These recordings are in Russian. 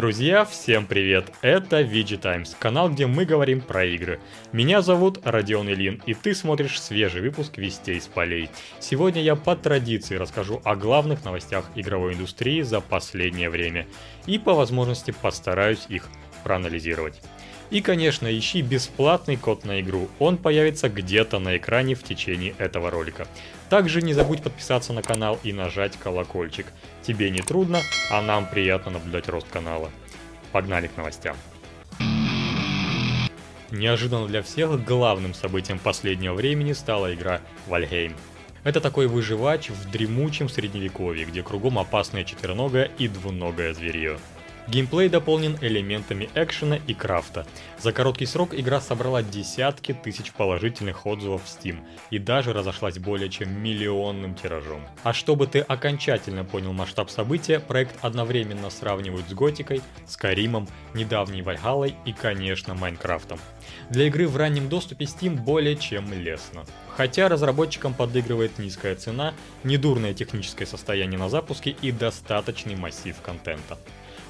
Друзья, всем привет! Это VG Times, канал, где мы говорим про игры. Меня зовут Родион Ильин, и ты смотришь свежий выпуск Вестей с полей. Сегодня я по традиции расскажу о главных новостях игровой индустрии за последнее время, и по возможности постараюсь их проанализировать. И, конечно, ищи бесплатный код на игру, он появится где-то на экране в течение этого ролика. Также не забудь подписаться на канал и нажать колокольчик. Тебе не трудно, а нам приятно наблюдать рост канала. Погнали к новостям. Неожиданно для всех главным событием последнего времени стала игра Вальхейм. Это такой выживач в дремучем средневековье, где кругом опасное четвероногое и двуногое зверье. Геймплей дополнен элементами экшена и крафта. За короткий срок игра собрала десятки тысяч положительных отзывов в Steam и даже разошлась более чем миллионным тиражом. А чтобы ты окончательно понял масштаб события, проект одновременно сравнивают с Готикой, Скаримом, недавней Вальгалой и, конечно, Майнкрафтом. Для игры в раннем доступе Steam более чем лестно. Хотя разработчикам подыгрывает низкая цена, недурное техническое состояние на запуске и достаточный массив контента.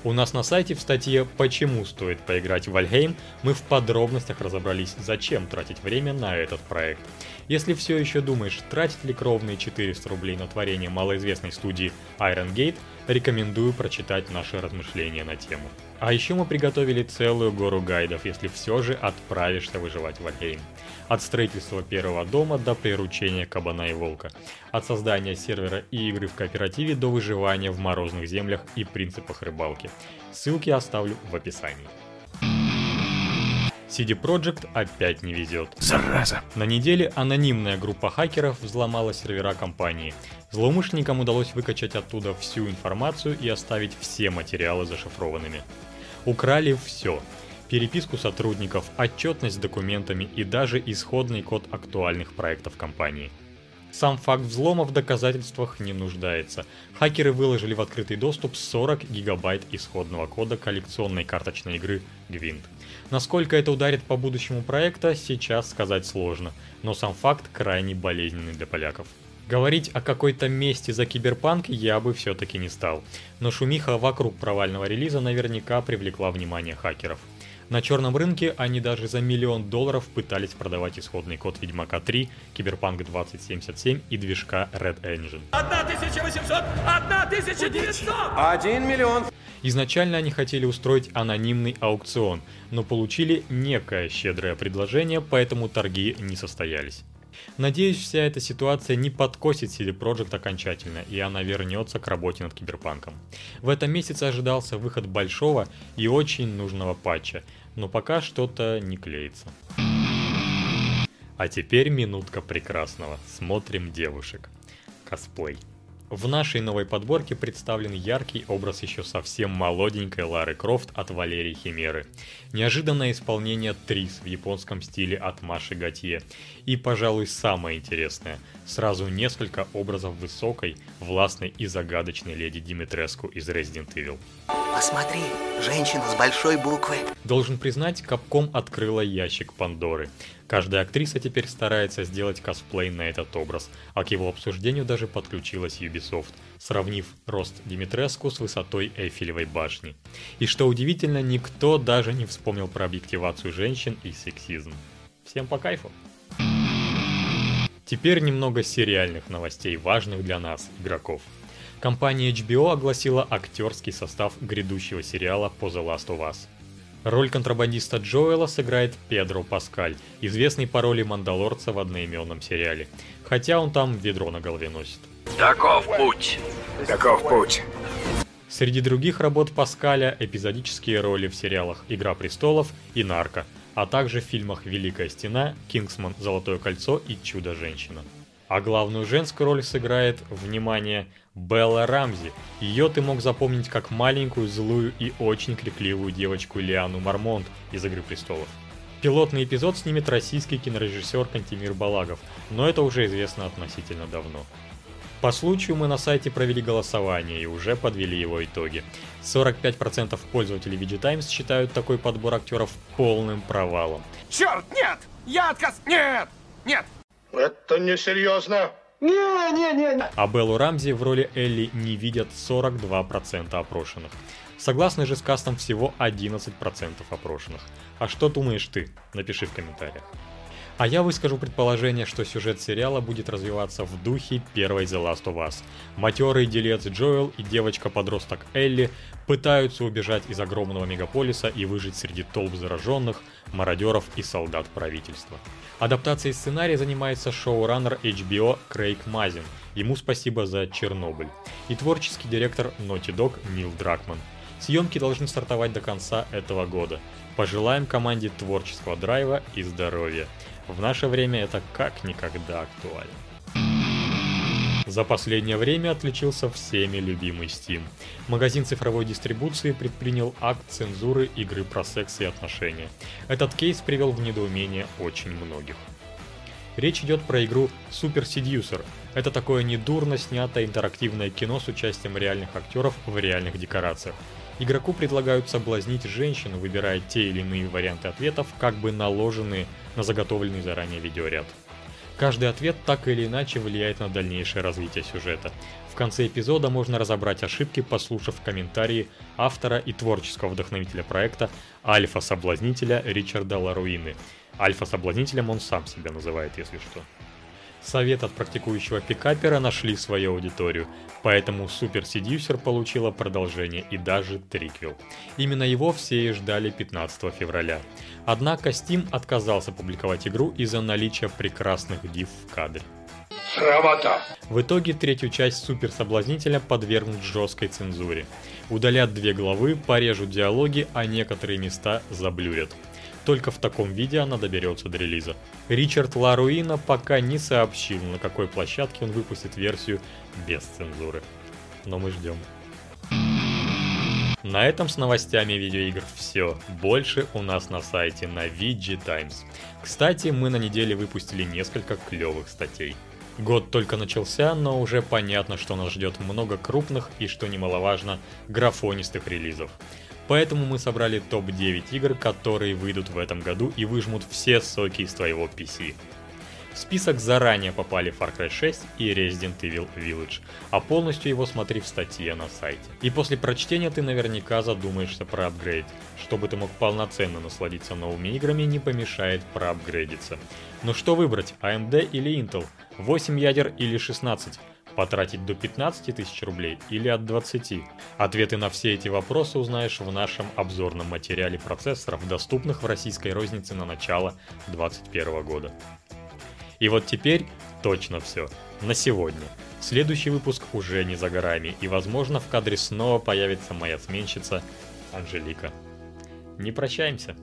У нас на сайте в статье «Почему стоит поиграть в Вальхейм» мы в подробностях разобрались, зачем тратить время на этот проект. Если все еще думаешь, тратить ли кровные 400 рублей на творение малоизвестной студии Iron Gate, рекомендую прочитать наши размышления на тему. А еще мы приготовили целую гору гайдов, если все же отправишься выживать в Вальхейм. От строительства первого дома до приручения кабана и волка. От создания сервера и игры в кооперативе до выживания в морозных землях и принципах рыбалки. Ссылки оставлю в описании. CD Projekt опять не везет. Зараза! На неделе анонимная группа хакеров взломала сервера компании. Злоумышленникам удалось выкачать оттуда всю информацию и оставить все материалы зашифрованными. Украли все переписку сотрудников, отчетность с документами и даже исходный код актуальных проектов компании. Сам факт взлома в доказательствах не нуждается. Хакеры выложили в открытый доступ 40 гигабайт исходного кода коллекционной карточной игры Gwent. Насколько это ударит по будущему проекта, сейчас сказать сложно, но сам факт крайне болезненный для поляков. Говорить о какой-то мести за киберпанк я бы все-таки не стал, но шумиха вокруг провального релиза наверняка привлекла внимание хакеров. На черном рынке они даже за миллион долларов пытались продавать исходный код Ведьмака 3, Киберпанк 2077 и движка Red Engine. 1800! 1900! 1 миллион! Изначально они хотели устроить анонимный аукцион, но получили некое щедрое предложение, поэтому торги не состоялись. Надеюсь, вся эта ситуация не подкосит CD Projekt окончательно, и она вернется к работе над Киберпанком. В этом месяце ожидался выход большого и очень нужного патча, но пока что-то не клеится. А теперь минутка прекрасного. Смотрим девушек. Косплей. В нашей новой подборке представлен яркий образ еще совсем молоденькой Лары Крофт от Валерии Химеры. Неожиданное исполнение Трис в японском стиле от Маши Готье. И, пожалуй, самое интересное, сразу несколько образов высокой, властной и загадочной леди Димитреску из Resident Evil. Посмотри, женщина с большой буквы. Должен признать, Капком открыла ящик Пандоры. Каждая актриса теперь старается сделать косплей на этот образ, а к его обсуждению даже подключилась Ubisoft, сравнив рост Димитреску с высотой Эйфелевой башни. И что удивительно, никто даже не вспомнил про объективацию женщин и сексизм. Всем по кайфу! Теперь немного сериальных новостей, важных для нас, игроков. Компания HBO огласила актерский состав грядущего сериала по The Last of Us – Роль контрабандиста Джоэла сыграет Педро Паскаль, известный по роли Мандалорца в одноименном сериале. Хотя он там ведро на голове носит. Таков путь. Таков путь. Среди других работ Паскаля эпизодические роли в сериалах «Игра престолов» и «Нарко», а также в фильмах «Великая стена», «Кингсман», «Золотое кольцо» и «Чудо-женщина». А главную женскую роль сыграет, внимание, Белла Рамзи. Ее ты мог запомнить как маленькую, злую и очень крикливую девочку Лиану Мармонт из «Игры престолов». Пилотный эпизод снимет российский кинорежиссер Кантимир Балагов, но это уже известно относительно давно. По случаю мы на сайте провели голосование и уже подвели его итоги. 45% пользователей VG считают такой подбор актеров полным провалом. Черт, нет! Я отказ... Нет! Нет! Это несерьезно. Не, не, не, не. А Беллу Рамзи в роли Элли не видят 42% опрошенных. Согласны же с кастом всего 11% опрошенных. А что думаешь ты? Напиши в комментариях. А я выскажу предположение, что сюжет сериала будет развиваться в духе первой The Last of Us. Матерый делец Джоэл и девочка-подросток Элли пытаются убежать из огромного мегаполиса и выжить среди толп зараженных, мародеров и солдат правительства. Адаптацией сценария занимается шоураннер HBO Крейг Мазин. Ему спасибо за Чернобыль. И творческий директор Naughty Dog Нил Дракман. Съемки должны стартовать до конца этого года. Пожелаем команде творческого драйва и здоровья. В наше время это как никогда актуально. За последнее время отличился всеми любимый Steam. Магазин цифровой дистрибуции предпринял акт цензуры игры про секс и отношения. Этот кейс привел в недоумение очень многих. Речь идет про игру Super Seducer. Это такое недурно снятое интерактивное кино с участием реальных актеров в реальных декорациях. Игроку предлагают соблазнить женщину, выбирая те или иные варианты ответов, как бы наложенные на заготовленный заранее видеоряд. Каждый ответ так или иначе влияет на дальнейшее развитие сюжета. В конце эпизода можно разобрать ошибки, послушав комментарии автора и творческого вдохновителя проекта Альфа-соблазнителя Ричарда Ларуины. Альфа-соблазнителем он сам себя называет, если что. Совет от практикующего пикапера нашли свою аудиторию, поэтому Super Seducer получила продолжение и даже триквел. Именно его все и ждали 15 февраля. Однако Steam отказался публиковать игру из-за наличия прекрасных див в кадре. Срамота! В итоге третью часть Супер Соблазнителя подвергнут жесткой цензуре. Удалят две главы, порежут диалоги, а некоторые места заблюрят. Только в таком виде она доберется до релиза. Ричард Ларуина пока не сообщил, на какой площадке он выпустит версию без цензуры. Но мы ждем. На этом с новостями видеоигр все. Больше у нас на сайте на VG Times. Кстати, мы на неделе выпустили несколько клевых статей. Год только начался, но уже понятно, что нас ждет много крупных и, что немаловажно, графонистых релизов. Поэтому мы собрали топ-9 игр, которые выйдут в этом году и выжмут все соки из твоего PC. В список заранее попали Far Cry 6 и Resident Evil Village, а полностью его смотри в статье на сайте. И после прочтения ты наверняка задумаешься про апгрейд. Чтобы ты мог полноценно насладиться новыми играми, не помешает проапгрейдиться. Но что выбрать, AMD или Intel? 8 ядер или 16? Потратить до 15 тысяч рублей или от 20? Ответы на все эти вопросы узнаешь в нашем обзорном материале процессоров, доступных в российской рознице на начало 2021 года. И вот теперь точно все. На сегодня. Следующий выпуск уже не за горами, и возможно в кадре снова появится моя сменщица Анжелика. Не прощаемся.